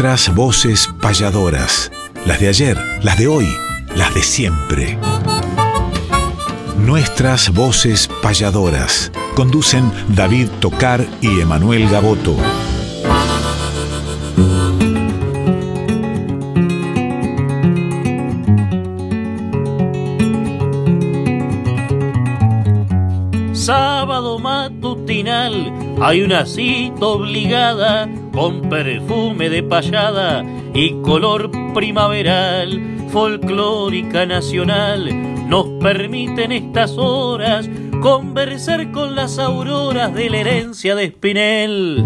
Nuestras voces payadoras, las de ayer, las de hoy, las de siempre. Nuestras voces payadoras. Conducen David Tocar y Emanuel Gaboto. Sábado matutinal, hay una cita obligada con perfume de payada y color primaveral, folclórica nacional, nos permiten estas horas conversar con las auroras de la herencia de Espinel,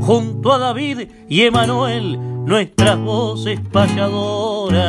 junto a David y Emanuel, nuestras voces payadoras.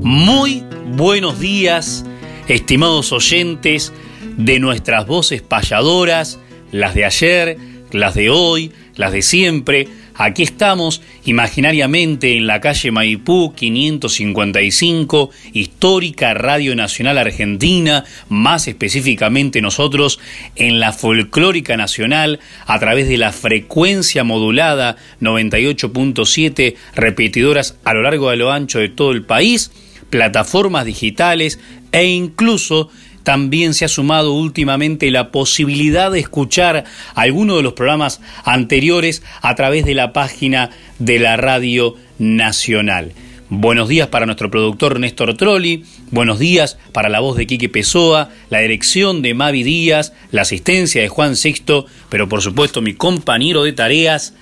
Muy buenos días, estimados oyentes de nuestras voces payadoras, las de ayer, las de hoy, las de siempre. Aquí estamos imaginariamente en la calle Maipú 555, histórica Radio Nacional Argentina, más específicamente nosotros en la Folclórica Nacional a través de la frecuencia modulada 98.7 repetidoras a lo largo de lo ancho de todo el país, plataformas digitales e incluso también se ha sumado últimamente la posibilidad de escuchar algunos de los programas anteriores a través de la página de la Radio Nacional. Buenos días para nuestro productor Néstor Trolli, buenos días para la voz de Quique Pessoa, la dirección de Mavi Díaz, la asistencia de Juan Sexto, pero por supuesto mi compañero de tareas,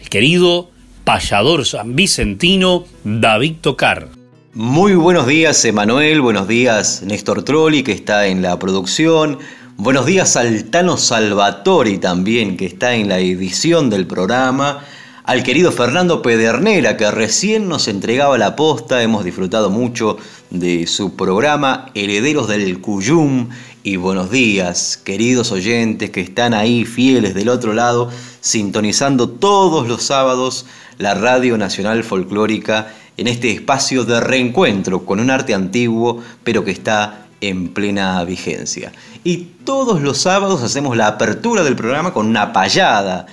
el querido payador san vicentino David Tocar. Muy buenos días, Emanuel. Buenos días, Néstor Trolli, que está en la producción. Buenos días al Tano Salvatori también, que está en la edición del programa. Al querido Fernando Pedernera, que recién nos entregaba la posta. Hemos disfrutado mucho de su programa Herederos del Cuyum. Y buenos días, queridos oyentes que están ahí fieles del otro lado, sintonizando todos los sábados la Radio Nacional Folclórica en este espacio de reencuentro con un arte antiguo, pero que está en plena vigencia. Y todos los sábados hacemos la apertura del programa con una payada.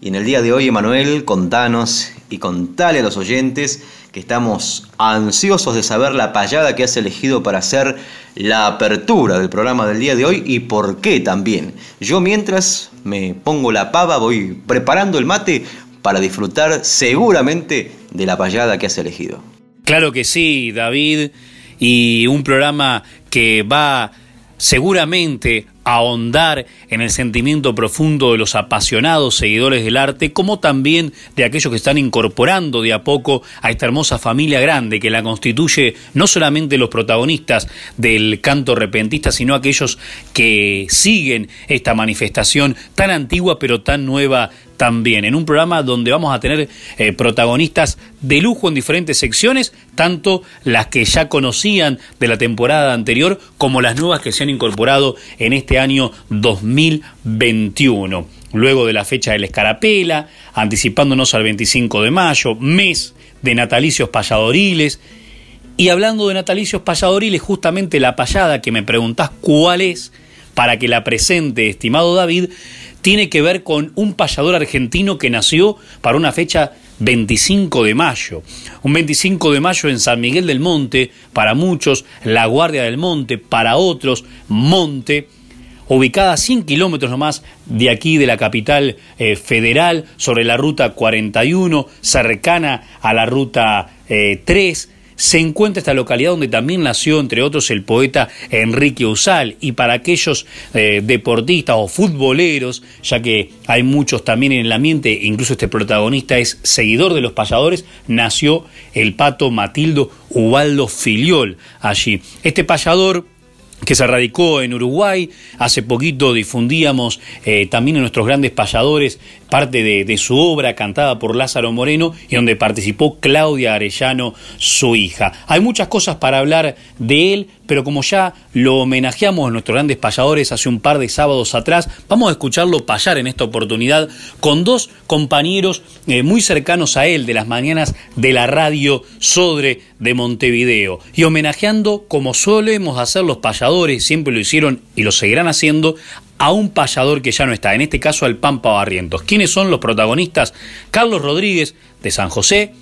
Y en el día de hoy, Emanuel, contanos y contale a los oyentes que estamos ansiosos de saber la payada que has elegido para hacer la apertura del programa del día de hoy y por qué también. Yo mientras me pongo la pava, voy preparando el mate para disfrutar seguramente de la payada que has elegido. Claro que sí, David, y un programa que va seguramente ahondar en el sentimiento profundo de los apasionados seguidores del arte, como también de aquellos que están incorporando de a poco a esta hermosa familia grande que la constituye no solamente los protagonistas del canto repentista, sino aquellos que siguen esta manifestación tan antigua pero tan nueva también, en un programa donde vamos a tener eh, protagonistas de lujo en diferentes secciones, tanto las que ya conocían de la temporada anterior como las nuevas que se han incorporado en este año 2021. Luego de la fecha de la escarapela, anticipándonos al 25 de mayo, mes de natalicios payadoriles. Y hablando de natalicios payadoriles, justamente la payada que me preguntás cuál es, para que la presente, estimado David, tiene que ver con un payador argentino que nació para una fecha 25 de mayo. Un 25 de mayo en San Miguel del Monte, para muchos La Guardia del Monte, para otros Monte, ubicada a 100 kilómetros nomás de aquí de la capital eh, federal, sobre la ruta 41, cercana a la ruta 3 eh, se encuentra esta localidad donde también nació, entre otros, el poeta Enrique Usal. Y para aquellos eh, deportistas o futboleros, ya que hay muchos también en el ambiente, incluso este protagonista es seguidor de los payadores, nació el pato Matildo Ubaldo Filiol allí. Este payador que se radicó en Uruguay. Hace poquito difundíamos eh, también en nuestros grandes payadores parte de, su obra cantada por Lázaro Moreno y donde participó Claudia Arellano, su hija. Hay muchas cosas para hablar de él, pero como ya lo homenajeamos en nuestros grandes payadores hace un par de sábados atrás, vamos a escucharlo payar en esta oportunidad con dos compañeros eh, muy cercanos a él de las mañanas de la radio Sodre de Montevideo y homenajeando como solemos hacer los payadores, siempre lo hicieron y lo seguirán haciendo, a un payador que ya no está, en este caso al Pampa Barrientos. ¿Quiénes son los protagonistas? Carlos Rodríguez de San José,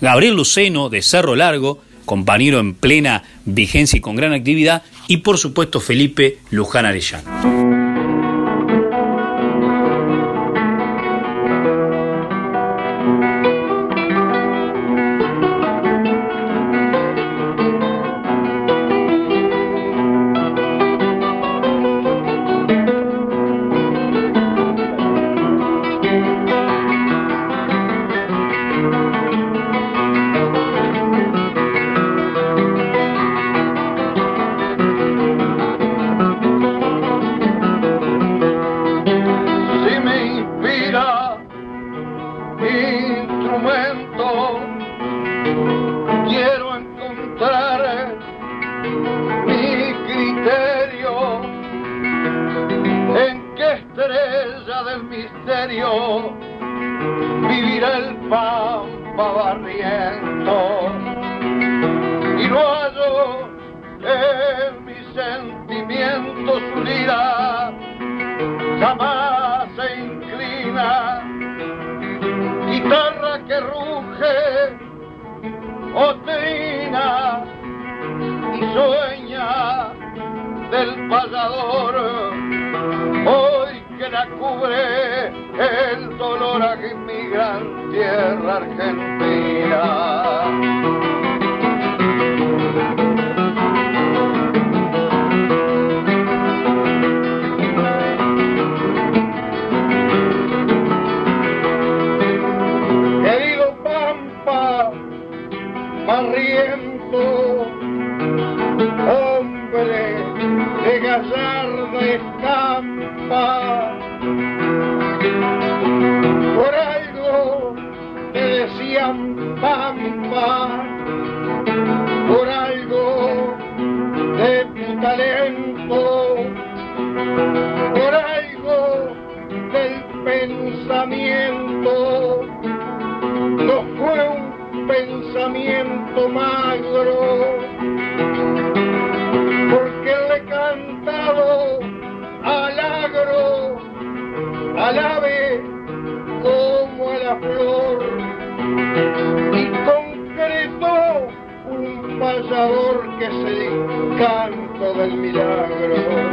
Gabriel Luceno de Cerro Largo, compañero en plena vigencia y con gran actividad, y por supuesto Felipe Luján Arellano. el milagro.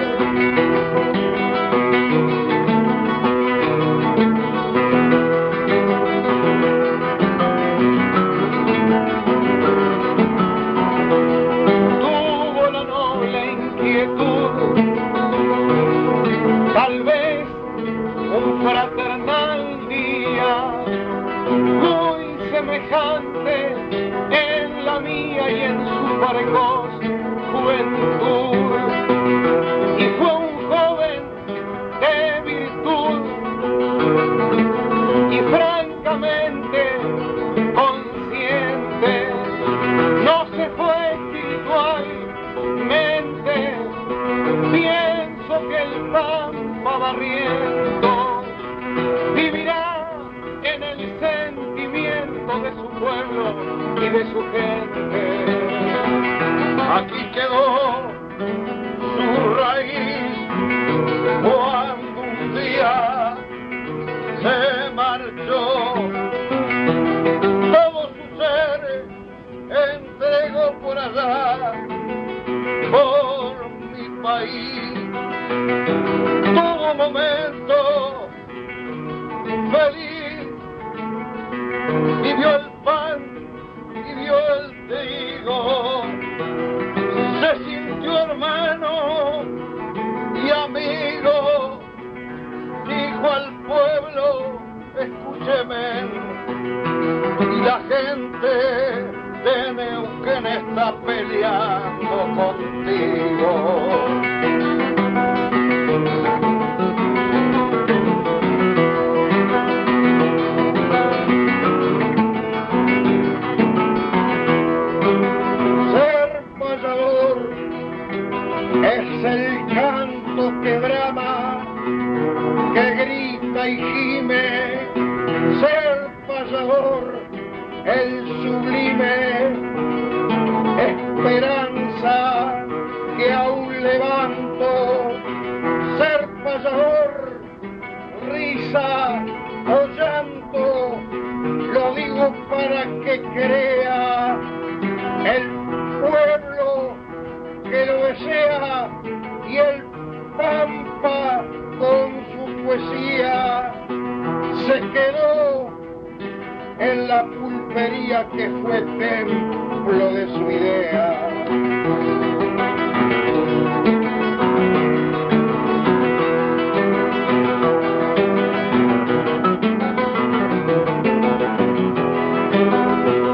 país. Todo momento feliz y vio el pan y vio el trigo. Se sintió hermano y amigo. Dijo al pueblo, escúcheme. Y la gente de Neuquén está peleando contigo. el sublime esperanza. Pulpería que fue templo de su idea.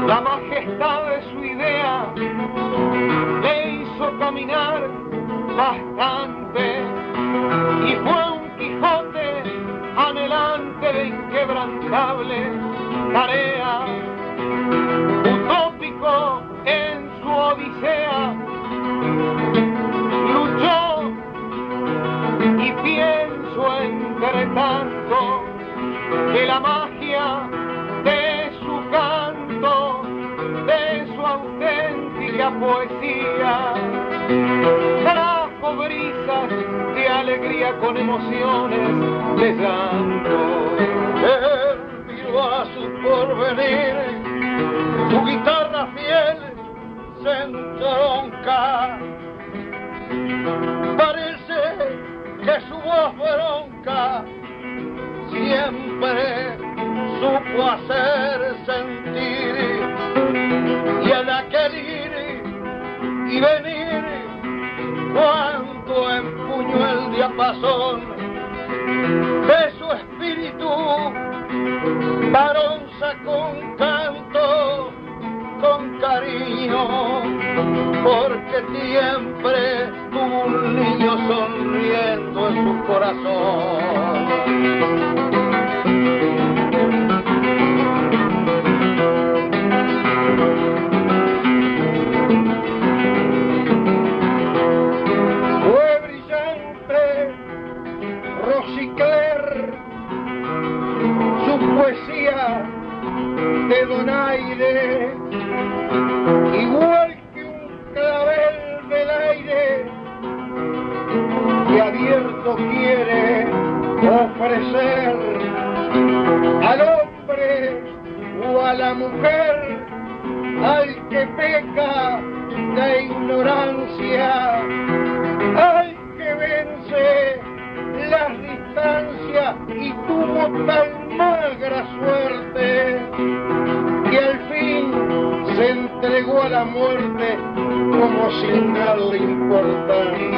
La majestad de su idea le hizo caminar bastante y fue un Quijote anhelante de inquebrantable tarea, trajo brisas de alegría con emociones de llanto. Él miró a su porvenir, su guitarra fiel se entronca. Parece que su voz bronca siempre supo hacer sentir y al aquel ir y venir cuando empuñó el diapasón de su espíritu. Baronza con canto con cariño porque siempre tuvo un niño sonriendo en su corazón de donaire, igual que un clavel del aire que abierto quiere ofrecer al hombre o a la mujer, al que peca de ignorancia, al que vence las distancias y tuvo tan magra suerte que al fin se entregó a la muerte como sin darle importancia.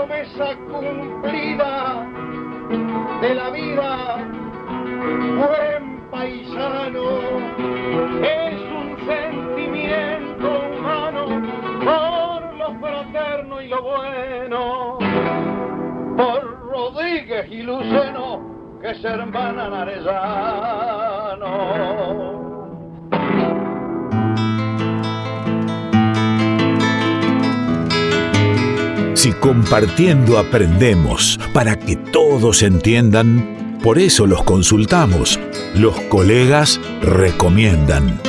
Promesa cumplida de la vida, buen paisano, es un sentimiento humano por lo fraterno y lo bueno, por Rodríguez y Luceno que se hermanan. Compartiendo aprendemos para que todos entiendan, por eso los consultamos. Los colegas recomiendan.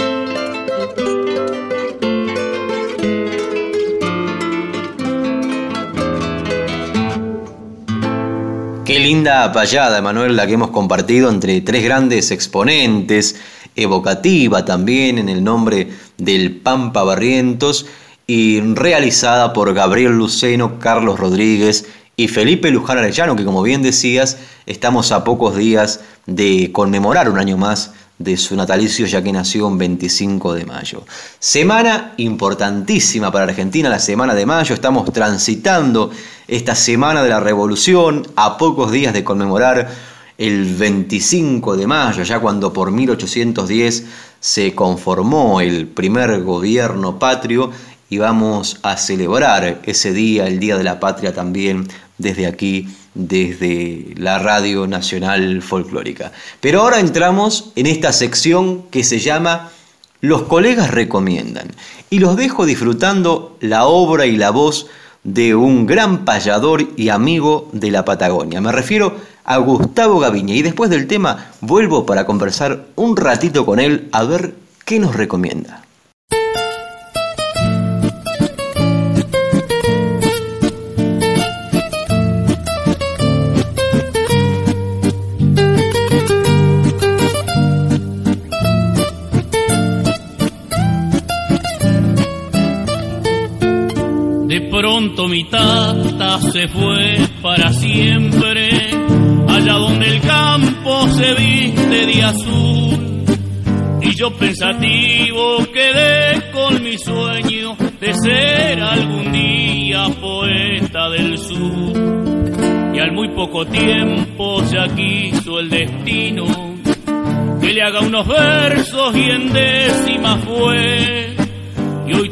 Qué linda payada, Emanuel, la que hemos compartido entre tres grandes exponentes, evocativa también en el nombre del Pampa Barrientos y realizada por Gabriel Luceno, Carlos Rodríguez y Felipe Luján Arellano, que como bien decías, estamos a pocos días de conmemorar un año más de su natalicio ya que nació en 25 de mayo. Semana importantísima para Argentina, la semana de mayo, estamos transitando esta semana de la revolución a pocos días de conmemorar el 25 de mayo, ya cuando por 1810 se conformó el primer gobierno patrio y vamos a celebrar ese día, el Día de la Patria también desde aquí, desde la Radio Nacional Folclórica. Pero ahora entramos en esta sección que se llama Los colegas recomiendan y los dejo disfrutando la obra y la voz de un gran payador y amigo de la Patagonia. Me refiero a Gustavo Gaviña y después del tema vuelvo para conversar un ratito con él a ver qué nos recomienda. Mi tata se fue para siempre, allá donde el campo se viste de azul. Y yo pensativo quedé con mi sueño de ser algún día poeta del sur. Y al muy poco tiempo ya quiso el destino que le haga unos versos y en décima fue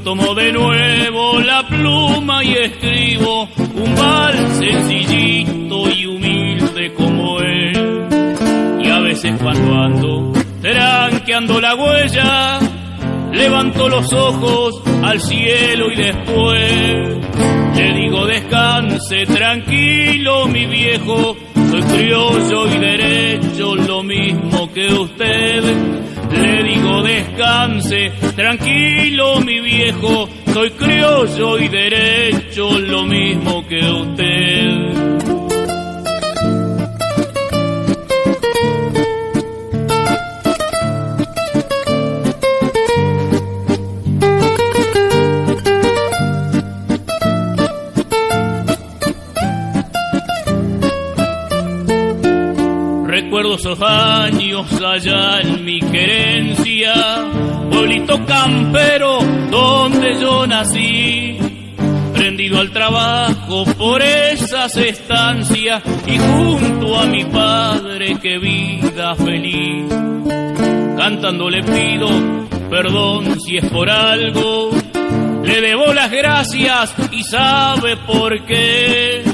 tomo de nuevo la pluma y escribo un vals sencillito y humilde como él. Y a veces cuando ando tranqueando la huella, levanto los ojos al cielo y después le digo descanse tranquilo mi viejo, soy criollo y derecho lo mismo que usted le digo descanse, tranquilo mi viejo, soy criollo y derecho, lo mismo que usted. Esos años allá en mi querencia, pueblito campero donde yo nací, prendido al trabajo por esas estancias y junto a mi padre que vida feliz, cantando le pido perdón si es por algo, le debo las gracias y sabe por qué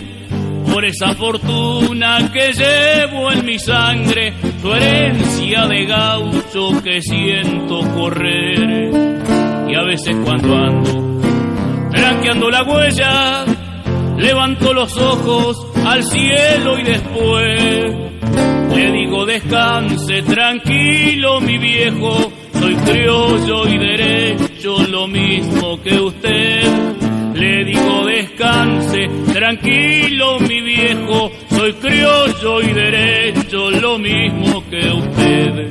por esa fortuna que llevo en mi sangre, su herencia de gaucho que siento correr. Y a veces cuando ando tranqueando la huella, levanto los ojos al cielo y después le digo descanse tranquilo mi viejo, soy criollo y derecho lo mismo que usted tranquilo mi viejo, soy criollo y derecho, lo mismo que usted.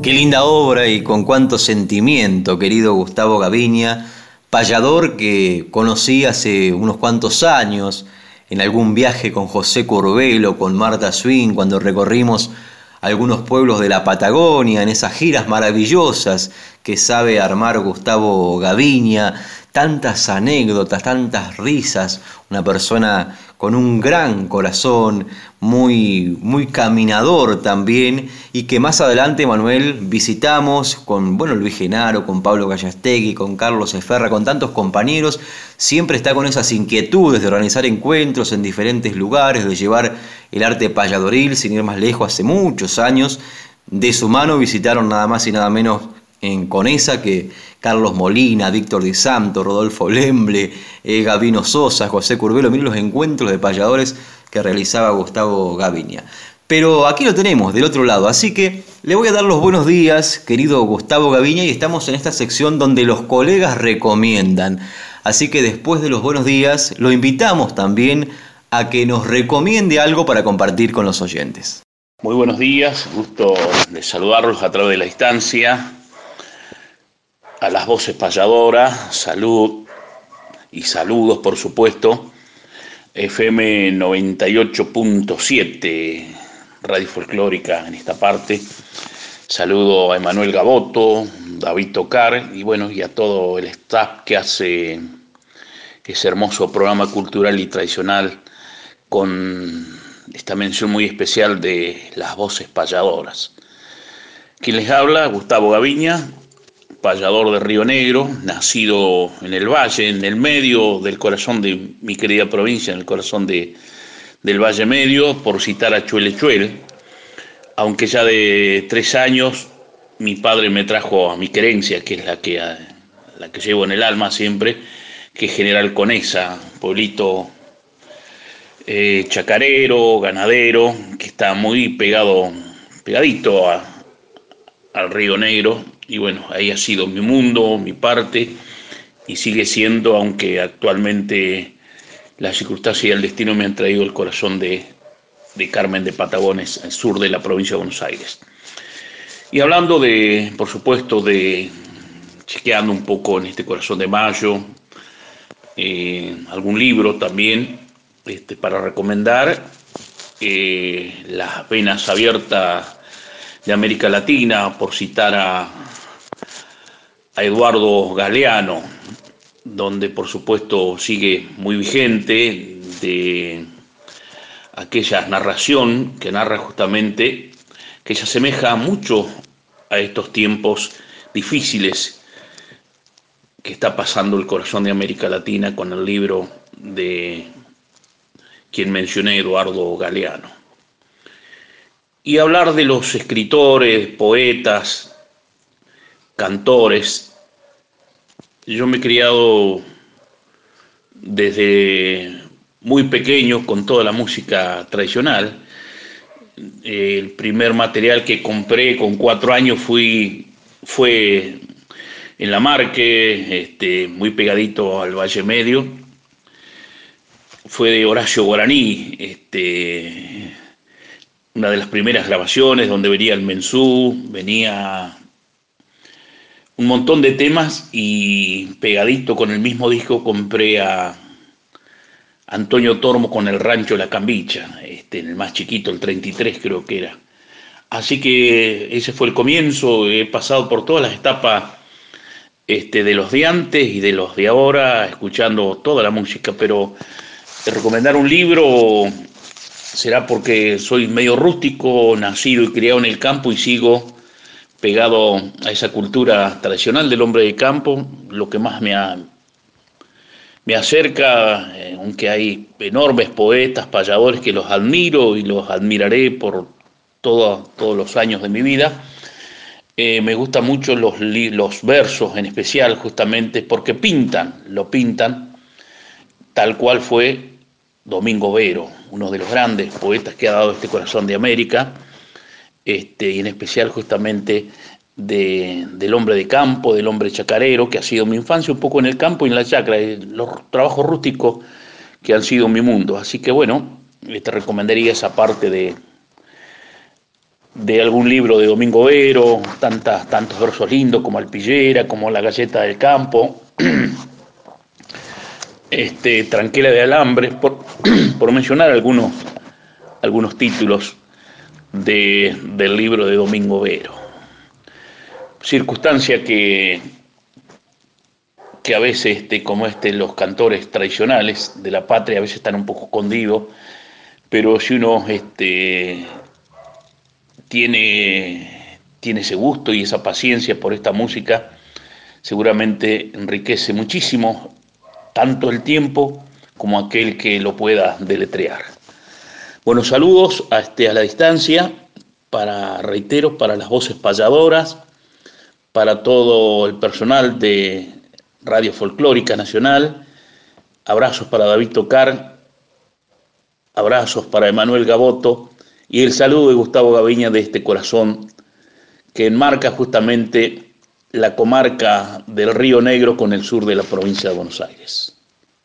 Qué linda obra y con cuánto sentimiento, querido Gustavo Gaviña, payador que conocí hace unos cuantos años en algún viaje con José Curbelo, con Marta Swing, cuando recorrimos algunos pueblos de la Patagonia, en esas giras maravillosas que sabe armar Gustavo Gaviña, tantas anécdotas, tantas risas, una persona con un gran corazón, muy, muy caminador también, y que más adelante, Manuel, visitamos con bueno, Luis Genaro, con Pablo Gallastegui, con Carlos Eferra, con tantos compañeros, siempre está con esas inquietudes de organizar encuentros en diferentes lugares, de llevar el arte payadoril, sin ir más lejos, hace muchos años. De su mano visitaron nada más y nada menos en Conesa que Carlos Molina, Víctor Di Santo, Rodolfo Lemble, eh, Gavino Sosa, José Curbelo, miren los encuentros de payadores que realizaba Gustavo Gaviña. Pero aquí lo tenemos, del otro lado, así que le voy a dar los buenos días, querido Gustavo Gaviña, y estamos en esta sección donde los colegas recomiendan. Así que después de los buenos días, lo invitamos también a que nos recomiende algo para compartir con los oyentes. Muy buenos días, gusto de saludarlos a través de la distancia a las voces payadoras, salud y saludos por supuesto, FM 98.7, Radio Folclórica en esta parte. Saludo a Emanuel Gaboto, David Tocar y bueno, y a todo el staff que hace ese hermoso programa cultural y tradicional con esta mención muy especial de las voces payadoras. Quien les habla, Gustavo Gaviña, payador de Río Negro, nacido en el valle, en el medio del corazón de mi querida provincia, en el corazón de, del Valle Medio, por citar a Chuele Chuel, aunque ya de tres años mi padre me trajo a mi querencia, que es la que, la que llevo en el alma siempre, que es General Conesa, pueblito eh, chacarero, ganadero, que está muy pegado, pegadito al Río Negro, y bueno, ahí ha sido mi mundo, mi parte, y sigue siendo, aunque actualmente la circunstancia y el destino me han traído el corazón de, de Carmen de Patagones, al sur de la provincia de Buenos Aires. Y hablando de, por supuesto, de chequeando un poco en este corazón de mayo, eh, algún libro también este, para recomendar, eh, Las venas abiertas de América Latina, por citar a, a Eduardo Galeano, donde por supuesto sigue muy vigente de aquella narración que narra justamente, que se asemeja mucho a estos tiempos difíciles que está pasando el corazón de América Latina con el libro de quien mencioné, Eduardo Galeano. Y hablar de los escritores, poetas, cantores. Yo me he criado desde muy pequeño con toda la música tradicional. El primer material que compré con cuatro años fue en la Marque, este, muy pegadito al Valle Medio. Fue de Horacio Guaraní, este, una de las primeras grabaciones donde venía el mensú, venía un montón de temas y pegadito con el mismo disco compré a Antonio Tormo con el rancho La Cambicha, este, en el más chiquito, el 33 creo que era. Así que ese fue el comienzo, he pasado por todas las etapas este, de los de antes y de los de ahora, escuchando toda la música, pero recomendar un libro será porque soy medio rústico, nacido y criado en el campo y sigo pegado a esa cultura tradicional del hombre de campo, lo que más me, me acerca, eh, aunque hay enormes poetas, payadores que los admiro y los admiraré por todos los años de mi vida, eh, me gustan mucho los, los versos en especial, justamente porque pintan, lo pintan, tal cual fue Domingo Vero, uno de los grandes poetas que ha dado este corazón de América, este, y en especial justamente del hombre de campo, del hombre chacarero, que ha sido mi infancia un poco en el campo y en la chacra, los trabajos rústicos que han sido mi mundo. Así que bueno, te recomendaría esa parte de, de algún libro de Domingo Vero, tantas, tantos versos lindos como Alpillera, como La Galleta del Campo. este, Tranquila de Alambre, por, por mencionar algunos, algunos títulos de, del libro de Domingo Vero. Circunstancia que, que a veces, este, como este, los cantores tradicionales de la patria a veces están un poco escondidos, pero si uno este, tiene, tiene ese gusto y esa paciencia por esta música, seguramente enriquece muchísimo tanto el tiempo como aquel que lo pueda deletrear. Buenos saludos a, este, a la distancia, para, reitero, para las voces payadoras, para todo el personal de Radio Folclórica Nacional, abrazos para David Tocar, abrazos para Emanuel Gaboto y el saludo de Gustavo Gaviña de este corazón que enmarca justamente la comarca del Río Negro con el sur de la provincia de Buenos Aires.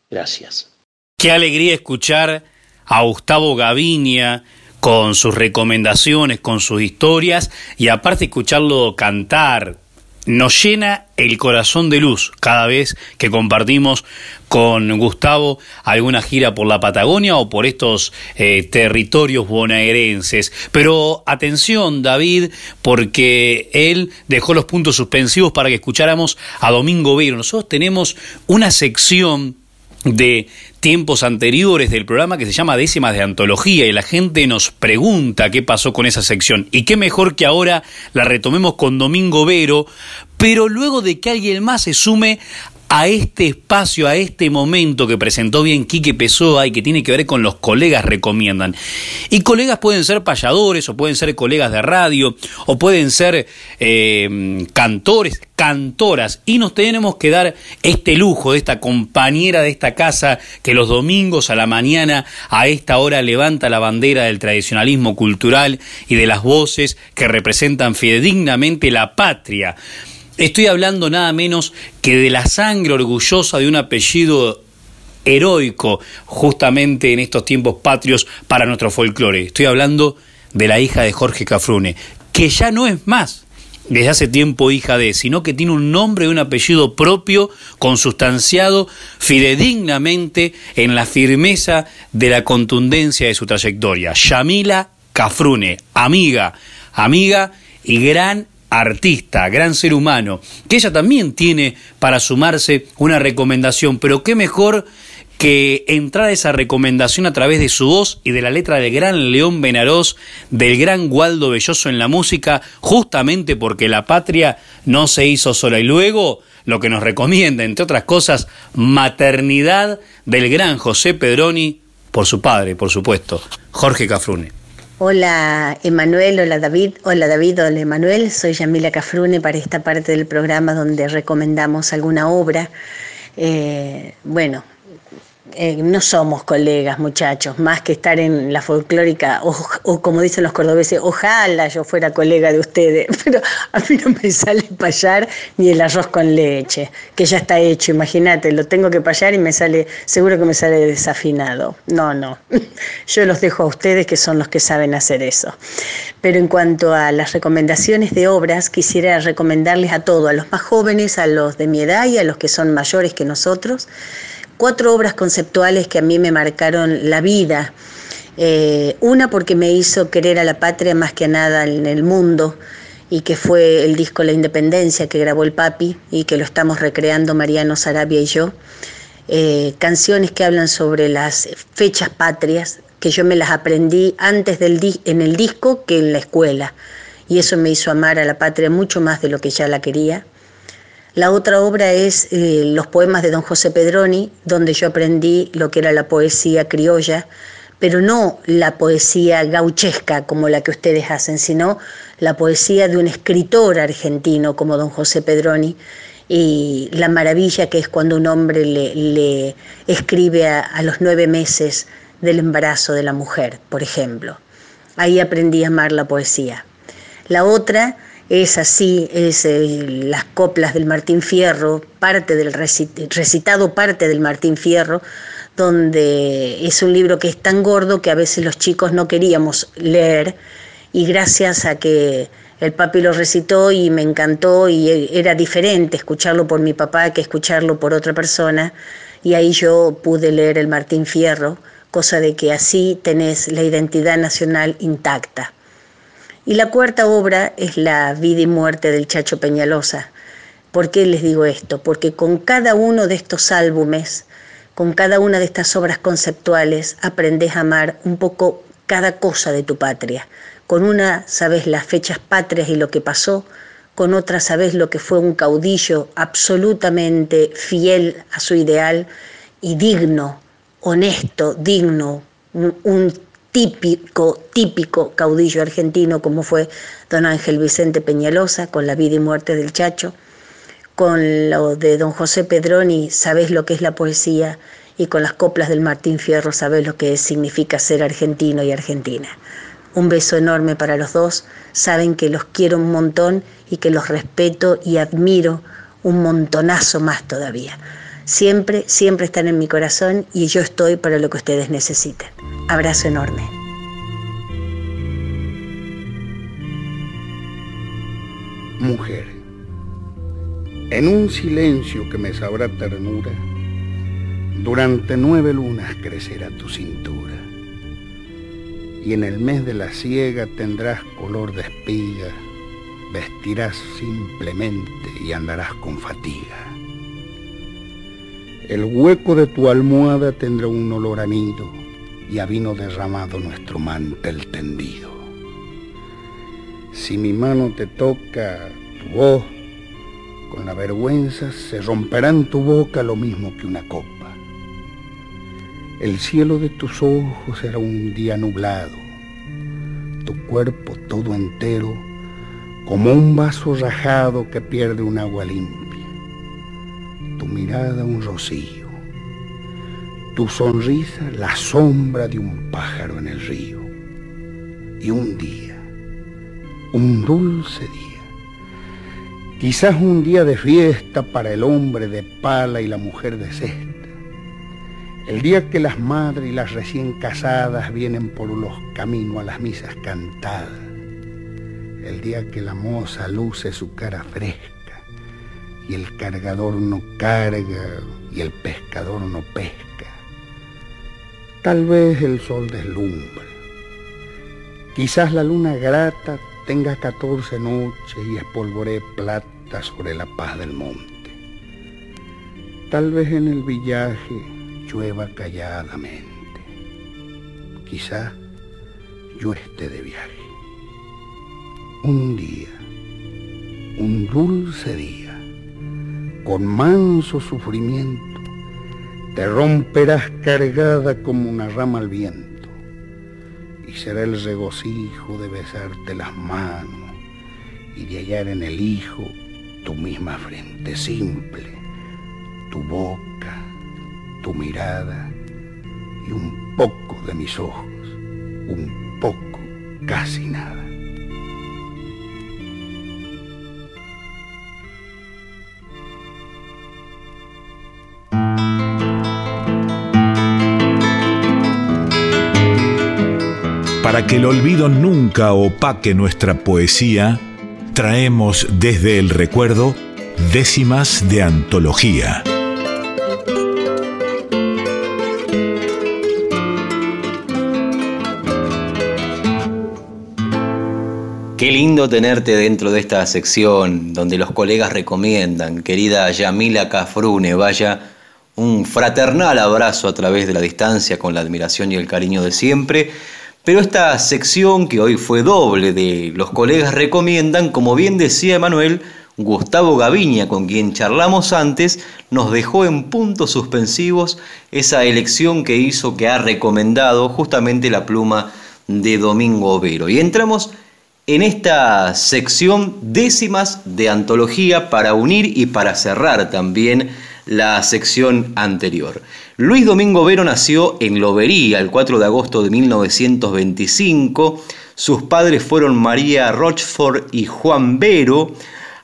Gracias. Qué alegría escuchar a Gustavo Gaviña con sus recomendaciones, con sus historias y aparte escucharlo cantar. Nos llena el corazón de luz cada vez que compartimos con Gustavo alguna gira por la Patagonia o por estos eh, territorios bonaerenses. Pero atención, David, porque él dejó los puntos suspensivos para que escucháramos a Domingo Vero. Nosotros tenemos una sección de tiempos anteriores del programa que se llama Décimas de Antología y la gente nos pregunta qué pasó con esa sección. Y qué mejor que ahora la retomemos con Domingo Vero pero luego de que alguien más se sume a este espacio, a este momento que presentó bien Quique Pessoa y que tiene que ver con los colegas recomiendan. Y colegas pueden ser payadores, o pueden ser colegas de radio, o pueden ser eh, cantores, cantoras. Y nos tenemos que dar este lujo de esta compañera de esta casa que los domingos a la mañana a esta hora levanta la bandera del tradicionalismo cultural y de las voces que representan fidedignamente la patria. Estoy hablando nada menos que de la sangre orgullosa de un apellido heroico justamente en estos tiempos patrios para nuestro folclore. Estoy hablando de la hija de Jorge Cafrune, que ya no es más desde hace tiempo hija de, sino que tiene un nombre y un apellido propio, consustanciado fidedignamente en la firmeza de la contundencia de su trayectoria. Yamila Cafrune, amiga, amiga y gran artista, gran ser humano, que ella también tiene para sumarse una recomendación, pero qué mejor que entrar esa recomendación a través de su voz y de la letra del gran León Benarós, del gran Waldo Belloso en la música, justamente porque la patria no se hizo sola. Y luego lo que nos recomienda, entre otras cosas, maternidad del gran José Pedroni, por su padre, por supuesto, Jorge Cafrune. Hola Emanuel, hola David, hola David, hola Emanuel, soy Yamila Cafrune para esta parte del programa donde recomendamos alguna obra. Eh, bueno, eh, no somos colegas, muchachos, más que estar en la folclórica, o, como dicen los cordobeses, ojalá yo fuera colega de ustedes, pero a mí no me sale payar ni el arroz con leche, que ya está hecho, imagínate, lo tengo que payar y me sale, seguro que me sale desafinado. No, no, yo los dejo a ustedes que son los que saben hacer eso. Pero en cuanto a las recomendaciones de obras, quisiera recomendarles a todos, a los más jóvenes, a los de mi edad y a los que son mayores que nosotros, cuatro obras conceptuales que a mí me marcaron la vida. Eh, una porque me hizo querer a la patria más que a nada en el mundo y que fue el disco La Independencia que grabó el papi y que lo estamos recreando Mariano Sarabia y yo. Eh, canciones que hablan sobre las fechas patrias, que yo me las aprendí antes del en el disco que en la escuela. Y eso me hizo amar a la patria mucho más de lo que ya la quería. La otra obra es eh, los poemas de don José Pedroni, donde yo aprendí lo que era la poesía criolla, pero no la poesía gauchesca como la que ustedes hacen, sino la poesía de un escritor argentino como don José Pedroni y la maravilla que es cuando un hombre le, escribe a los nueve meses del embarazo de la mujer, por ejemplo. Ahí aprendí a amar la poesía. La otra es así, es eh, las coplas del Martín Fierro, parte del recitado parte del Martín Fierro, donde es un libro que es tan gordo que a veces los chicos no queríamos leer y gracias a que el papi lo recitó y me encantó y era diferente escucharlo por mi papá que escucharlo por otra persona y ahí yo pude leer el Martín Fierro, cosa de que así tenés la identidad nacional intacta. Y la cuarta obra es La vida y muerte del Chacho Peñalosa. ¿Por qué les digo esto? Porque con cada uno de estos álbumes, con cada una de estas obras conceptuales, aprendes a amar un poco cada cosa de tu patria. Con una sabes las fechas patrias y lo que pasó, con otra sabes lo que fue un caudillo absolutamente fiel a su ideal y digno, honesto, digno, un, típico, típico caudillo argentino como fue don Ángel Vicente Peñalosa con la vida y muerte del Chacho, con lo de don José Pedroni, sabes lo que es la poesía, y con las coplas del Martín Fierro, sabes lo que significa ser argentino y argentina. Un beso enorme para los dos, saben que los quiero un montón y que los respeto y admiro un montonazo más todavía. Siempre, siempre están en mi corazón y yo estoy para lo que ustedes necesiten. Abrazo enorme. Mujer, en un silencio que me sabrá ternura, durante nueve lunas crecerá tu cintura. Y en el mes de la siega tendrás color de espiga, vestirás simplemente y andarás con fatiga. El hueco de tu almohada tendrá un olor a nido y a vino derramado nuestro mantel tendido. Si mi mano te toca tu voz, Con la vergüenza se romperá en tu boca lo mismo que una copa. El cielo de tus ojos será un día nublado, tu cuerpo todo entero como un vaso rajado que pierde un agua limpia, tu mirada un rocío, tu sonrisa la sombra de un pájaro en el río, y un día, un dulce día Quizás un día de fiesta para el hombre de pala y la mujer de cesta. El día que las madres y las recién casadas vienen por los caminos a las misas cantadas. El día que la moza luce su cara fresca y el cargador no carga y el pescador no pesca. Tal vez el sol deslumbre. Quizás la luna grata tenga catorce noches y espolvoree plata sobre la paz del monte. Tal vez en el villaje llueva calladamente. Quizá yo esté de viaje. Un día, un dulce día, con manso sufrimiento, te romperás cargada como una rama al viento será el regocijo de besarte las manos y de hallar en el Hijo tu misma frente simple, tu boca, tu mirada y un poco de mis ojos, un poco, casi nada. Para que el olvido nunca opaque nuestra poesía, traemos desde el recuerdo décimas de antología. Qué lindo tenerte dentro de esta sección donde los colegas recomiendan, querida Yamila Cafrune, vaya un fraternal abrazo a través de la distancia con la admiración y el cariño de siempre pero esta sección que hoy fue doble de los colegas recomiendan, como bien decía Emanuel, Gustavo Gaviña, con quien charlamos antes, nos dejó en puntos suspensivos esa elección que hizo, que ha recomendado justamente la pluma de Domingo Vero. Y entramos en esta sección décimas de antología para unir y para cerrar también la sección anterior. Luis Domingo Vero nació en Lobería el 4 de agosto de 1925. Sus padres fueron María Rochford y Juan Vero.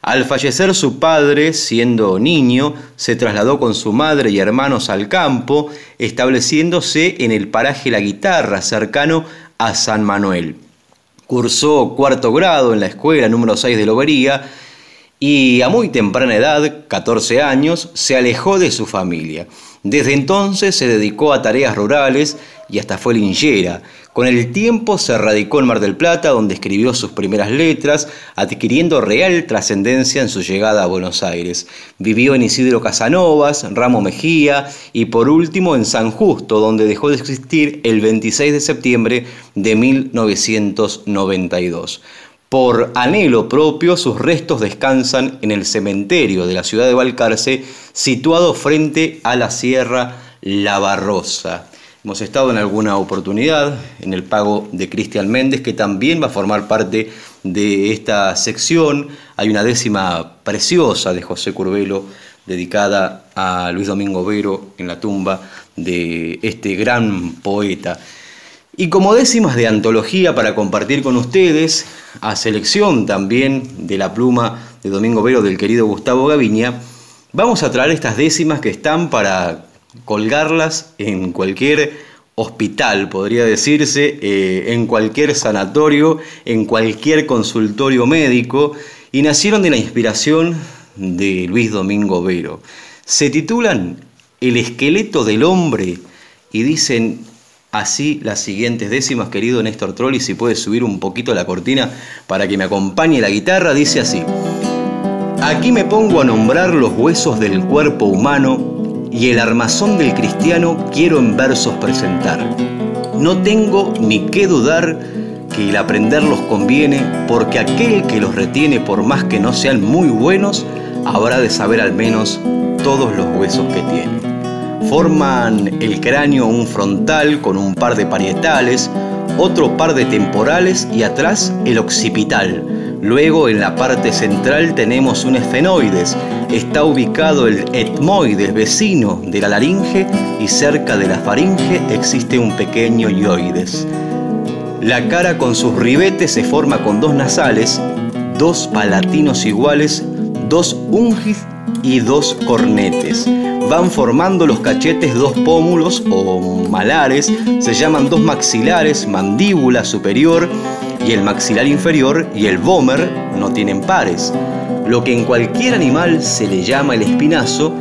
Al fallecer su padre, siendo niño, se trasladó con su madre y hermanos al campo, estableciéndose en el paraje La Guitarra, cercano a San Manuel. Cursó cuarto grado en la escuela número 6 de Lobería y a muy temprana edad, 14 años, se alejó de su familia. Desde entonces se dedicó a tareas rurales y hasta fue linchera. Con el tiempo se radicó en Mar del Plata, donde escribió sus primeras letras, adquiriendo real trascendencia en su llegada a Buenos Aires. Vivió en Isidro Casanovas, Ramo Mejía y por último en San Justo, donde dejó de existir el 26 de septiembre de 1992. Por anhelo propio, sus restos descansan en el cementerio de la ciudad de Balcarce, situado frente a la Sierra La Barrosa. Hemos estado en alguna oportunidad en el pago de Cristian Méndez, que también va a formar parte de esta sección. Hay una décima preciosa de José Curbelo dedicada a Luis Domingo Vero en la tumba de este gran poeta. Y como décimas de antología para compartir con ustedes, a selección también de la pluma de Domingo Vero del querido Gustavo Gaviña, vamos a traer estas décimas que están para colgarlas en cualquier hospital, podría decirse, eh, en cualquier sanatorio, en cualquier consultorio médico, y nacieron de la inspiración de Luis Domingo Vero. Se titulan El esqueleto del hombre y dicen así las siguientes décimas, querido Néstor Trolli, si puedes subir un poquito la cortina para que me acompañe la guitarra, dice así. Aquí me pongo a nombrar los huesos del cuerpo humano y el armazón del cristiano quiero en versos presentar. No tengo ni qué dudar que el aprenderlos conviene, porque aquel que los retiene, por más que no sean muy buenos, habrá de saber al menos todos los huesos que tiene. Forman el cráneo un frontal con un par de parietales, otro par de temporales y atrás el occipital. Luego en la parte central tenemos un esfenoides. Está ubicado el etmoides vecino de la laringe y cerca de la faringe existe un pequeño ioides. La cara con sus ribetes se forma con dos nasales, dos palatinos iguales, dos ungis y dos cornetes. Van formando los cachetes dos pómulos o malares, se llaman dos maxilares, mandíbula superior y el maxilar inferior y el vomer no tienen pares. Lo que en cualquier animal se le llama el espinazo,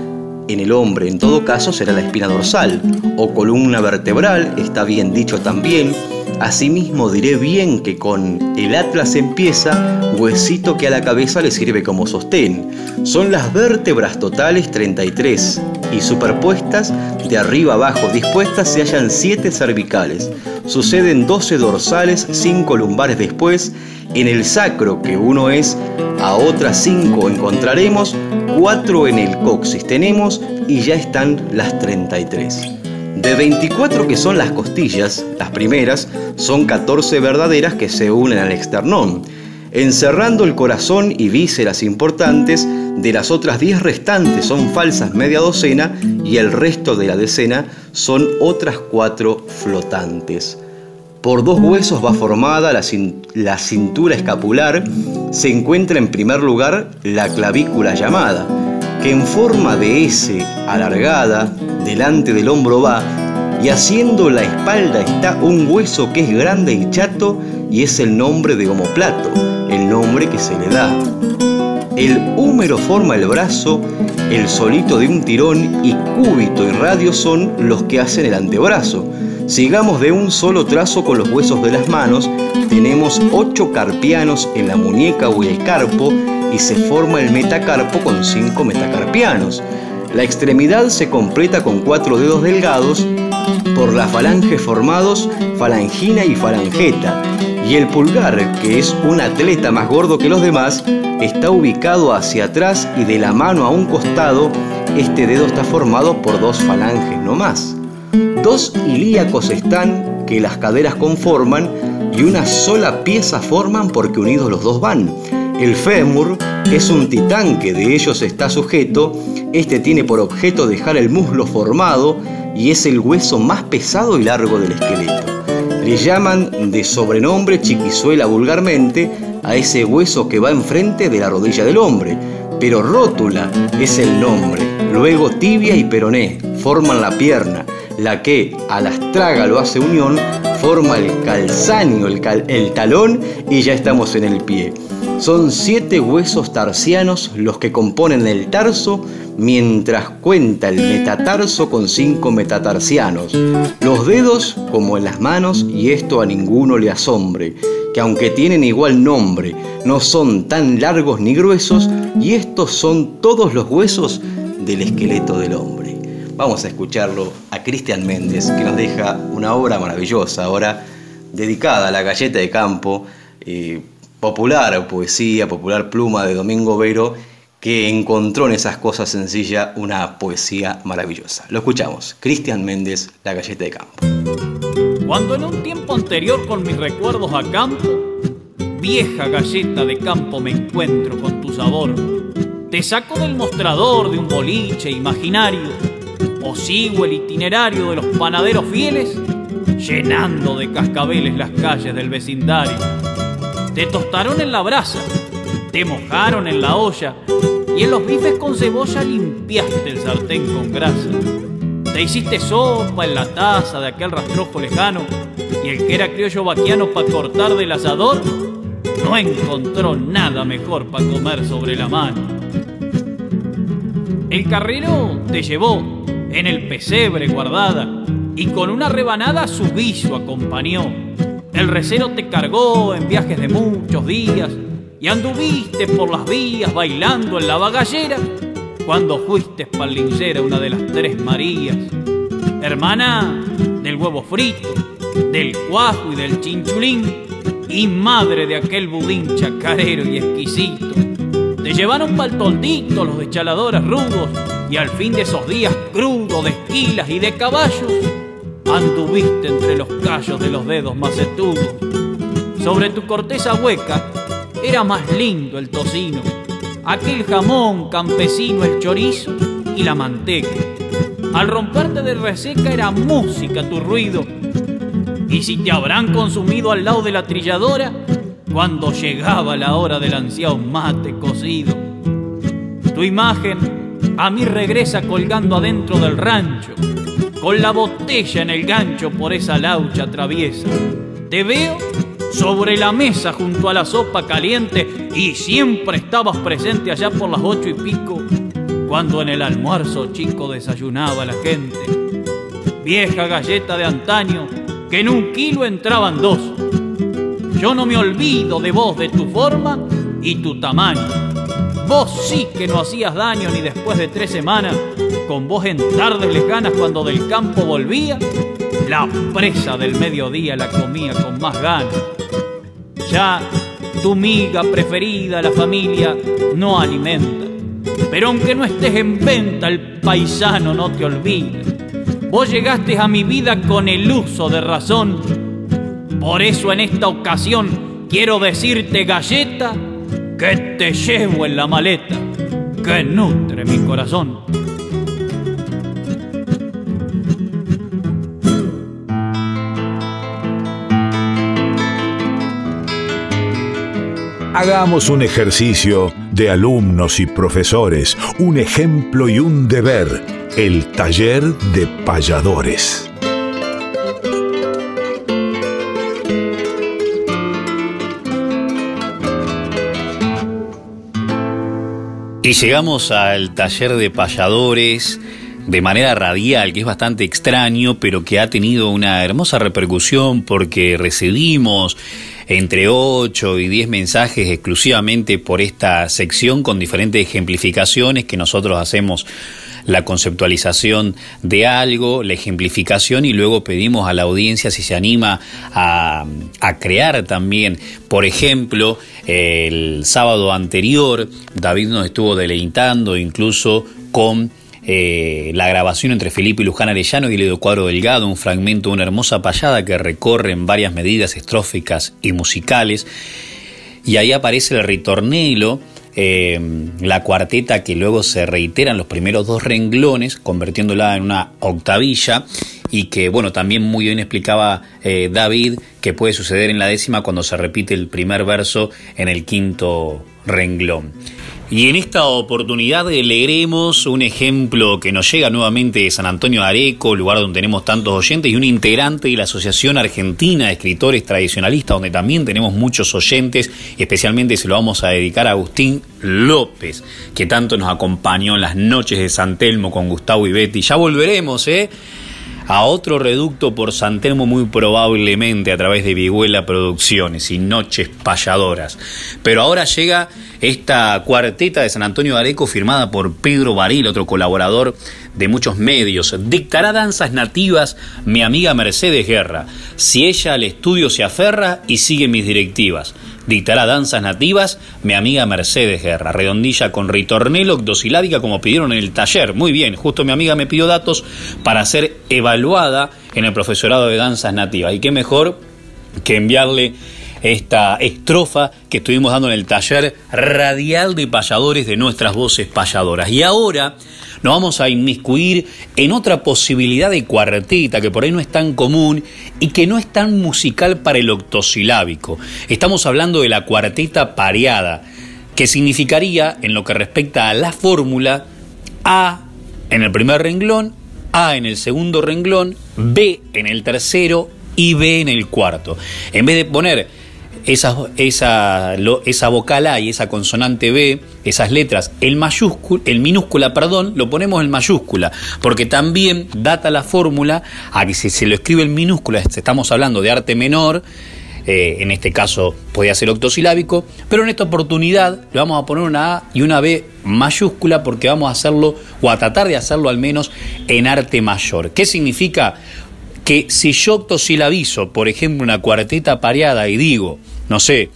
en el hombre en todo caso será la espina dorsal o columna vertebral, está bien dicho también, Asimismo diré bien que con el atlas empieza, huesito que a la cabeza le sirve como sostén. Son las vértebras totales 33 y superpuestas de arriba abajo dispuestas se hallan 7 cervicales. Suceden 12 dorsales, 5 lumbares después. En el sacro, que uno es, a otras 5 encontraremos, 4 en el coxis tenemos y ya están las 33. De 24 que son las costillas, las primeras, son 14 verdaderas que se unen al externón, encerrando el corazón y vísceras importantes, de las otras 10 restantes son falsas media docena y el resto de la decena son otras 4 flotantes. Por dos huesos va formada la cintura escapular, se encuentra en primer lugar la clavícula llamada, que en forma de S alargada delante del hombro va y haciendo la espalda está un hueso que es grande y chato y es el nombre de homoplato, el nombre que se le da. El húmero forma el brazo, el solito de un tirón y cúbito y radio son los que hacen el antebrazo. Sigamos de un solo trazo con los huesos de las manos, tenemos ocho carpianos en la muñeca o el carpo y se forma el metacarpo con cinco metacarpianos. La extremidad se completa con cuatro dedos delgados por las falanges formados falangina y falangeta, y el pulgar, que es un atleta más gordo que los demás, está ubicado hacia atrás y de la mano a un costado, este dedo está formado por dos falanges no más. Dos ilíacos están que las caderas conforman y una sola pieza forman porque unidos los dos van. El fémur es un titán que de ellos está sujeto, este tiene por objeto dejar el muslo formado y es el hueso más pesado y largo del esqueleto. Le llaman de sobrenombre chiquizuela vulgarmente a ese hueso que va enfrente de la rodilla del hombre, pero rótula es el nombre. Luego tibia y peroné forman la pierna, la que al lo hace unión, forma el calzáneo, el, el talón y ya estamos en el pie. Son siete huesos tarsianos los que componen el tarso, mientras cuenta el metatarso con cinco metatarsianos. Los dedos como en las manos, y esto a ninguno le asombre, que aunque tienen igual nombre, no son tan largos ni gruesos, y estos son todos los huesos del esqueleto del hombre. Vamos a escucharlo a Cristian Méndez, que nos deja una obra maravillosa, ahora dedicada a la galleta de campo. Eh, popular poesía, popular pluma de Domingo Vero, que encontró en esas cosas sencillas una poesía maravillosa. Lo escuchamos, Cristian Méndez, La Galleta de Campo. Cuando en un tiempo anterior con mis recuerdos a campo, vieja galleta de campo me encuentro con tu sabor, te saco del mostrador de un boliche imaginario, o sigo el itinerario de los panaderos fieles, llenando de cascabeles las calles del vecindario te tostaron en la brasa, te mojaron en la olla y en los bifes con cebolla limpiaste el sartén con grasa. Te hiciste sopa en la taza de aquel rastrojo lejano y el que era criollo vaquiano para cortar del asador no encontró nada mejor para comer sobre la mano. El carrero te llevó en el pesebre guardada y con una rebanada su viso acompañó el recero te cargó en viajes de muchos días y anduviste por las vías bailando en la bagallera cuando fuiste espalingera una de las tres Marías. Hermana del huevo frito, del cuajo y del chinchulín y madre de aquel budín chacarero y exquisito. Te llevaron pa'l toldito los deschaladores rudos y al fin de esos días crudos de esquilas y de caballos, anduviste entre los callos de los dedos macetudos. Sobre tu corteza hueca era más lindo el tocino, aquel jamón campesino, el chorizo y la manteca. Al romperte de reseca era música tu ruido. Y si te habrán consumido al lado de la trilladora, cuando llegaba la hora del ansiado mate cocido. Tu imagen a mí regresa colgando adentro del rancho, con la botella en el gancho por esa laucha traviesa. Te veo sobre la mesa junto a la sopa caliente y siempre estabas presente allá por las ocho y pico, cuando en el almuerzo chico desayunaba la gente. Vieja galleta de antaño, que en un kilo entraban dos yo no me olvido de vos, de tu forma y tu tamaño. Vos sí que no hacías daño ni después de tres semanas, con vos en tardes lejanas cuando del campo volvía, la presa del mediodía la comía con más ganas. Ya tu miga preferida, la familia, no alimenta. Pero aunque no estés en venta, el paisano no te olvida. Vos llegaste a mi vida con el uso de razón por eso en esta ocasión quiero decirte, galleta, que te llevo en la maleta, que nutre mi corazón. Hagamos un ejercicio de alumnos y profesores, un ejemplo y un deber, el taller de payadores. Y llegamos al taller de payadores de manera radial, que es bastante extraño, pero que ha tenido una hermosa repercusión porque recibimos entre 8 y 10 mensajes exclusivamente por esta sección con diferentes ejemplificaciones que nosotros hacemos la conceptualización de algo, la ejemplificación y luego pedimos a la audiencia si se anima a, crear también. Por ejemplo, el sábado anterior David nos estuvo deleitando incluso con eh, la grabación entre Felipe y Luján Arellano y Ledo Cuadro Delgado, un fragmento de una hermosa payada que recorre en varias medidas estróficas y musicales. Y ahí aparece el ritornelo eh, la cuarteta que luego se reitera en los primeros dos renglones, convirtiéndola en una octavilla y que, bueno, también muy bien explicaba eh, David que puede suceder en la décima cuando se repite el primer verso en el quinto renglón. Y en esta oportunidad leeremos un ejemplo que nos llega nuevamente de San Antonio Areco, lugar donde tenemos tantos oyentes, y un integrante de la Asociación Argentina de Escritores Tradicionalistas, donde también tenemos muchos oyentes, especialmente se lo vamos a dedicar a Agustín López, que tanto nos acompañó en las noches de San Telmo con Gustavo y Betty. Ya volveremos, ¿eh? A otro reducto por San Telmo muy probablemente a través de Viguela Producciones y Noches Payadoras. Pero ahora llega esta cuarteta de San Antonio Areco firmada por Pedro Baril, otro colaborador de muchos medios. Dictará danzas nativas mi amiga Mercedes Guerra, si ella al estudio se aferra y sigue mis directivas dictará danzas nativas mi amiga Mercedes Guerra, redondilla con ritornelo, dosilábica como pidieron en el taller. Muy bien, justo mi amiga me pidió datos para ser evaluada en el profesorado de danzas nativas. Y qué mejor que enviarle esta estrofa que estuvimos dando en el taller radial de payadores de nuestras voces payadoras. Y ahora nos vamos a inmiscuir en otra posibilidad de cuarteta que por ahí no es tan común y que no es tan musical para el octosilábico. Estamos hablando de la cuarteta pareada, que significaría, en lo que respecta a la fórmula, A en el primer renglón, A en el segundo renglón, B en el tercero y B en el cuarto. En vez de poner esa, esa, esa vocal A y esa consonante B, esas letras, el mayúscula, el minúscula, perdón, lo ponemos en mayúscula, porque también data la fórmula a que si se lo escribe en minúscula, estamos hablando de arte menor, eh, en este caso podría ser octosilábico, pero en esta oportunidad le vamos a poner una A y una B mayúscula porque vamos a hacerlo, o a tratar de hacerlo al menos en arte mayor. ¿Qué significa? Que si yo octosilabizo, por ejemplo, una cuarteta pareada y digo, no sé,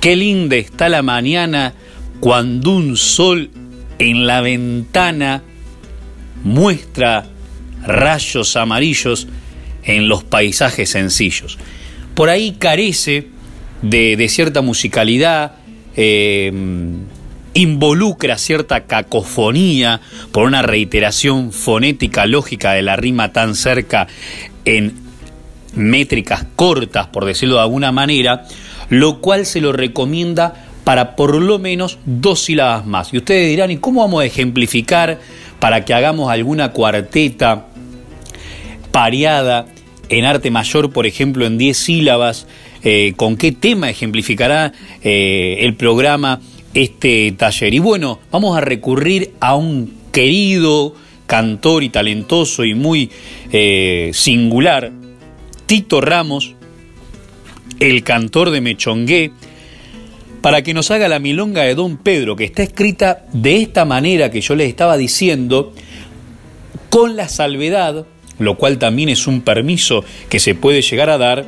qué linda está la mañana cuando un sol en la ventana muestra rayos amarillos en los paisajes sencillos. Por ahí carece de, cierta musicalidad, eh, involucra cierta cacofonía por una reiteración fonética lógica de la rima tan cerca en métricas cortas, por decirlo de alguna manera, lo cual se lo recomienda para por lo menos dos sílabas más. Y ustedes dirán, ¿y cómo vamos a ejemplificar para que hagamos alguna cuarteta pareada en arte mayor, por ejemplo, en 10 sílabas? Eh, ¿Con qué tema ejemplificará eh, el programa este taller? Y bueno, vamos a recurrir a un querido cantor y talentoso y muy eh, singular, Tito Ramos, el cantor de Mechongué, para que nos haga la milonga de Don Pedro, que está escrita de esta manera que yo les estaba diciendo, con la salvedad, lo cual también es un permiso que se puede llegar a dar,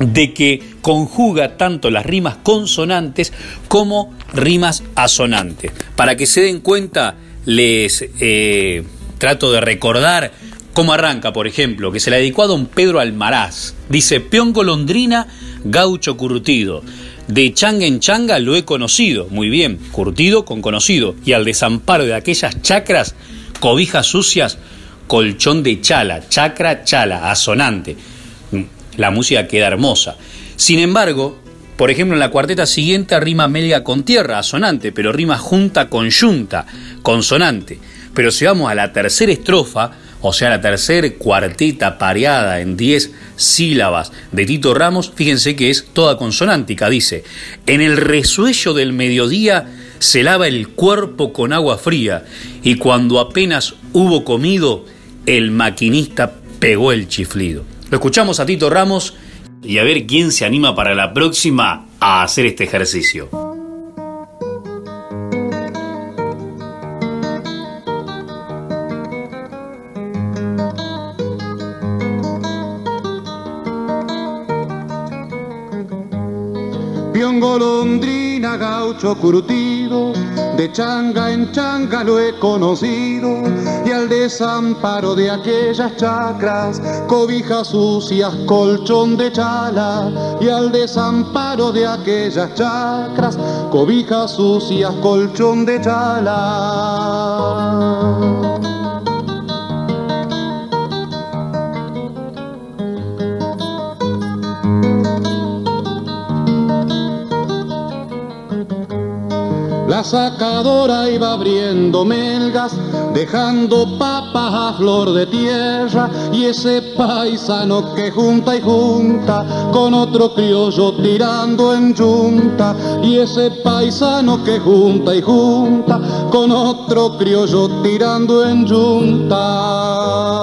de que conjuga tanto las rimas consonantes como rimas asonantes. Para que se den cuenta, les eh, trato de recordar cómo arranca, por ejemplo, que se la dedicó a don Pedro Almaraz. Dice, peón golondrina, gaucho curtido. De changa en changa lo he conocido, muy bien, curtido con conocido, y al desamparo de aquellas chacras, cobijas sucias, colchón de chala, chacra, chala, asonante. Mm, la música queda hermosa. Sin embargo, por ejemplo, en la cuarteta siguiente rima melga con tierra, asonante, pero rima junta con yunta, consonante. Pero si vamos a la tercera estrofa, o sea, la tercera cuarteta pareada en 10 sílabas de Tito Ramos, fíjense que es toda consonántica, dice, en el resuello del mediodía se lava el cuerpo con agua fría y cuando apenas hubo comido, el maquinista pegó el chiflido. Lo escuchamos a Tito Ramos y a ver quién se anima para la próxima a hacer este ejercicio. Gaucho curtido, de changa en changa lo he conocido, y al desamparo de aquellas chacras, cobijas sucias, colchón de chala, y al desamparo de aquellas chacras, cobijas sucias, colchón de chala. La sacadora iba abriendo melgas, dejando papas a flor de tierra, y ese paisano que junta y junta, con otro criollo tirando en junta, y ese paisano que junta y junta, con otro criollo tirando en junta.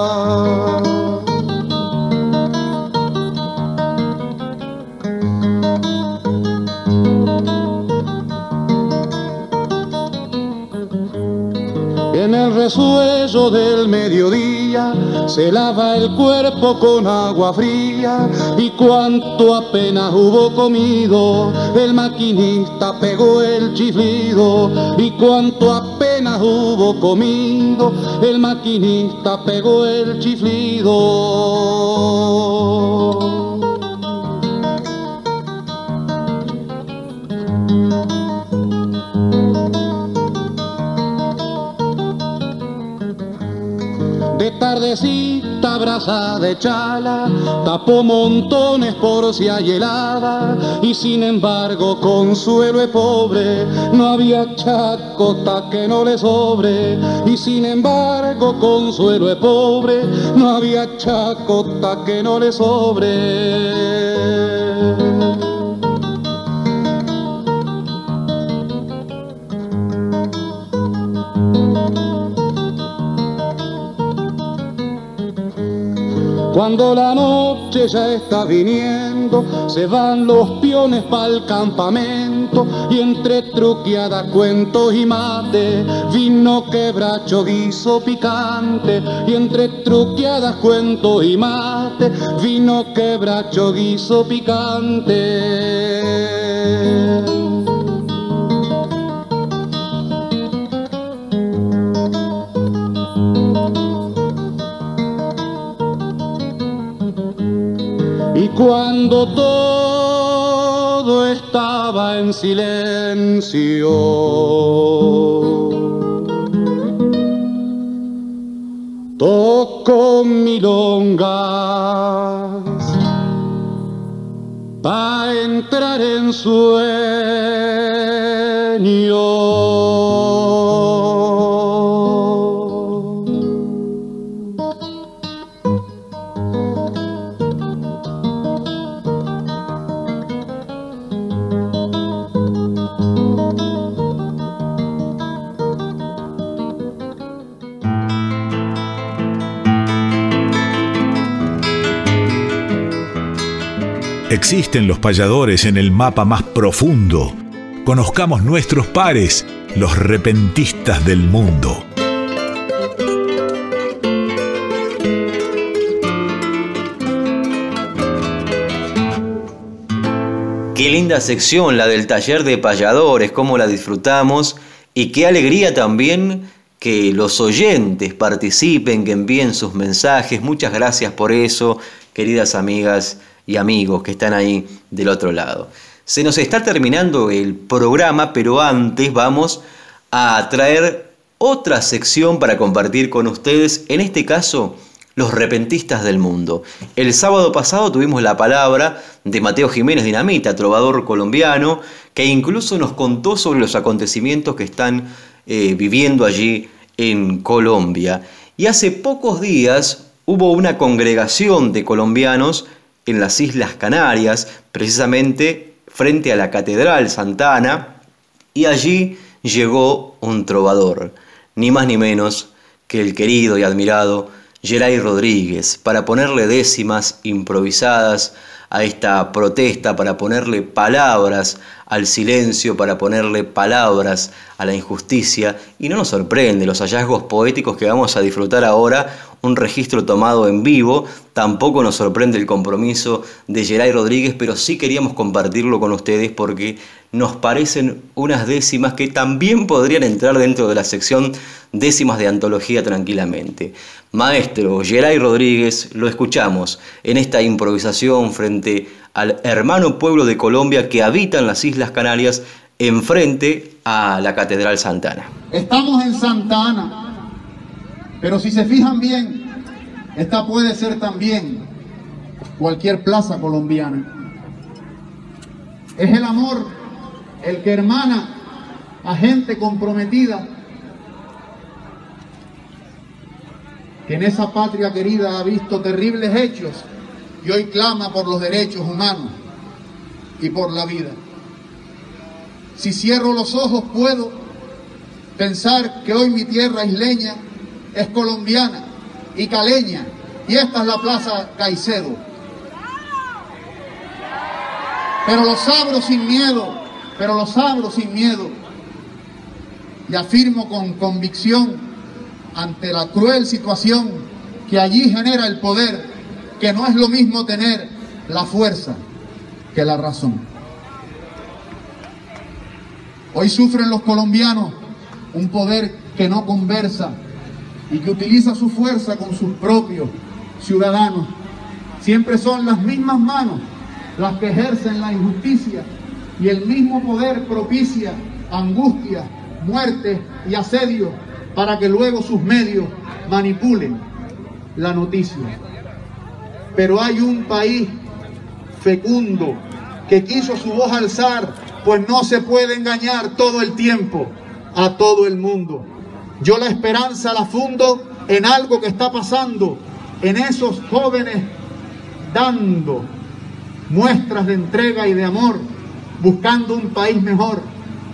Resuello del mediodía se lava el cuerpo con agua fría y cuanto apenas hubo comido el maquinista pegó el chiflido y cuanto apenas hubo comido el maquinista pegó el chiflido tardecita brasa de chala tapó montones por si hay helada y sin embargo consuelo es pobre no había chacota que no le sobre y sin embargo consuelo es pobre no había chacota que no le sobre Cuando la noche ya está viniendo, se van los piones pa'l campamento y entre truqueadas, cuentos y mate, vino quebracho, guiso picante y entre truqueadas, cuentos y mate, vino quebracho, guiso picante. Cuando todo estaba en silencio, tocó milongas para entrar en sueño. Existen los payadores en el mapa más profundo. Conozcamos nuestros pares, los repentistas del mundo. Qué linda sección la del taller de payadores, cómo la disfrutamos y qué alegría también que los oyentes participen, que envíen sus mensajes. Muchas gracias por eso, queridas amigas y amigos que están ahí del otro lado. Se nos está terminando el programa, pero antes vamos a traer otra sección para compartir con ustedes, en este caso, los repentistas del mundo. El sábado pasado tuvimos la palabra de Mateo Jiménez Dinamita, trovador colombiano, que incluso nos contó sobre los acontecimientos que están eh, viviendo allí en Colombia. Y hace pocos días hubo una congregación de colombianos en las Islas Canarias, precisamente frente a la Catedral Santana, y allí llegó un trovador, ni más ni menos que el querido y admirado Geray Rodríguez, para ponerle décimas improvisadas a esta protesta, para ponerle palabras al silencio, para ponerle palabras a la injusticia. Y no nos sorprende los hallazgos poéticos que vamos a disfrutar ahora, un registro tomado en vivo, tampoco nos sorprende el compromiso de Geray Rodríguez, pero sí queríamos compartirlo con ustedes porque nos parecen unas décimas que también podrían entrar dentro de la sección décimas de antología tranquilamente. Maestro Geray Rodríguez, lo escuchamos en esta improvisación frente al hermano pueblo de Colombia que habita en las Islas Canarias enfrente a la Catedral Santana. Estamos en Santana, pero si se fijan bien, esta puede ser también cualquier plaza colombiana. Es el amor el que hermana a gente comprometida que en esa patria querida ha visto terribles hechos y hoy clama por los derechos humanos y por la vida. Si cierro los ojos puedo pensar que hoy mi tierra isleña es colombiana y caleña y esta es la Plaza Caicedo. Pero los abro sin miedo, pero los abro sin miedo y afirmo con convicción ante la cruel situación que allí genera el poder, que no es lo mismo tener la fuerza que la razón. Hoy sufren los colombianos un poder que no conversa y que utiliza su fuerza con sus propios ciudadanos. Siempre son las mismas manos las que ejercen la injusticia y el mismo poder propicia angustia, muerte y asedio para que luego sus medios manipulen la noticia. Pero hay un país fecundo que quiso su voz alzar, pues no se puede engañar todo el tiempo a todo el mundo. Yo la esperanza la fundo en algo que está pasando, en esos jóvenes dando muestras de entrega y de amor, buscando un país mejor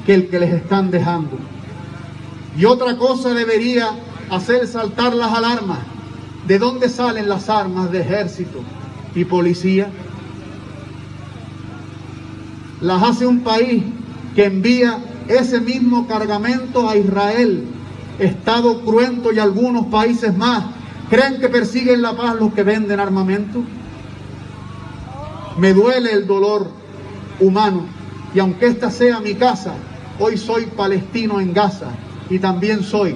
que el que les están dejando. Y otra cosa debería hacer saltar las alarmas. ¿De dónde salen las armas de ejército y policía? Las hace un país que envía ese mismo cargamento a Israel, Estado cruento y algunos países más. ¿Creen que persiguen la paz los que venden armamento? Me duele el dolor humano y aunque esta sea mi casa, hoy soy palestino en Gaza y también soy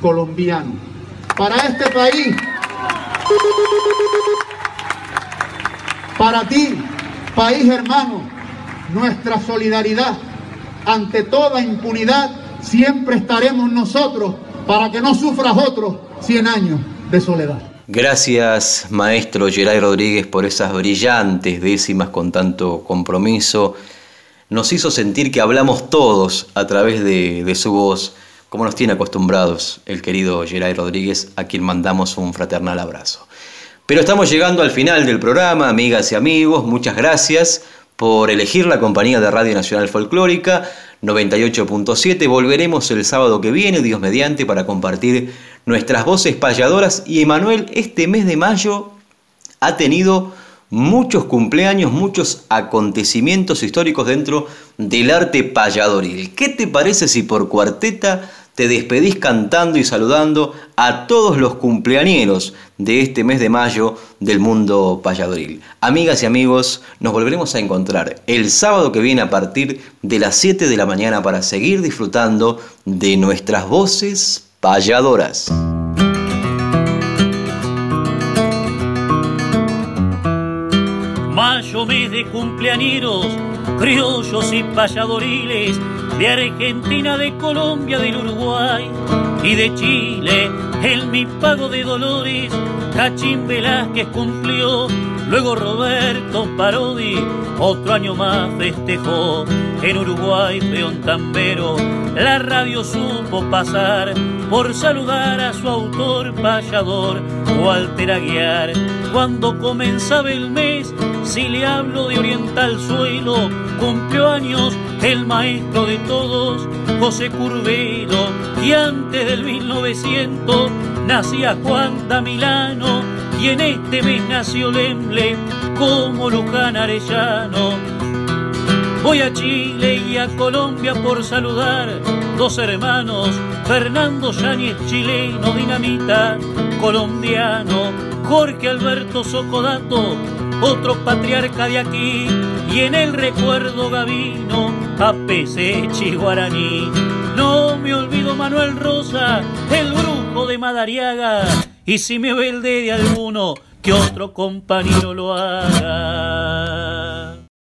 colombiano. Para este país, Para ti, país hermano, nuestra solidaridad ante toda impunidad, siempre estaremos nosotros para que no sufras otros 100 años de soledad. Gracias, maestro Geray Rodríguez, por esas brillantes décimas con tanto compromiso. Nos hizo sentir que hablamos todos a través de, de su voz, como nos tiene acostumbrados el querido Geray Rodríguez, a quien mandamos un fraternal abrazo. Pero estamos llegando al final del programa, amigas y amigos. Muchas gracias por elegir la compañía de Radio Nacional Folclórica 98.7. Volveremos el sábado que viene, Dios mediante, para compartir nuestras voces payadoras. Y Emanuel, este mes de mayo ha tenido muchos cumpleaños, muchos acontecimientos históricos dentro del arte payadoril. ¿Qué te parece si por cuarteta te despedís cantando y saludando a todos los cumpleañeros de este mes de mayo del mundo payadoril. Amigas y amigos, nos volveremos a encontrar el sábado que viene a partir de las 7 de la mañana para seguir disfrutando de nuestras voces payadoras. Mayo mes de cumpleañeros, criollos y payadoriles de Argentina, de Colombia, del Uruguay y de Chile. El mi pago de Dolores, Cachín Velázquez cumplió. Luego Roberto Parodi, otro año más festejó. En Uruguay, Peón Tambero, la radio supo pasar por saludar a su autor payador, Walter Aguiar. Cuando comenzaba el mes, si le hablo de Oriental Suelo, cumplió años el maestro de todos, José Curvelo, y antes del 1900 nacía Juan Damilano, y en este mes nació Lemble como Luján Arellano. Voy a Chile y a Colombia por saludar dos hermanos, Fernando Yáñez, chileno, dinamita, colombiano, Jorge Alberto Socodato, otro patriarca de aquí, y en el recuerdo Gavino, a Pesechi Guaraní. No me olvido Manuel Rosa, el brujo de Madariaga, y si me ve el de alguno, que otro compañero lo haga.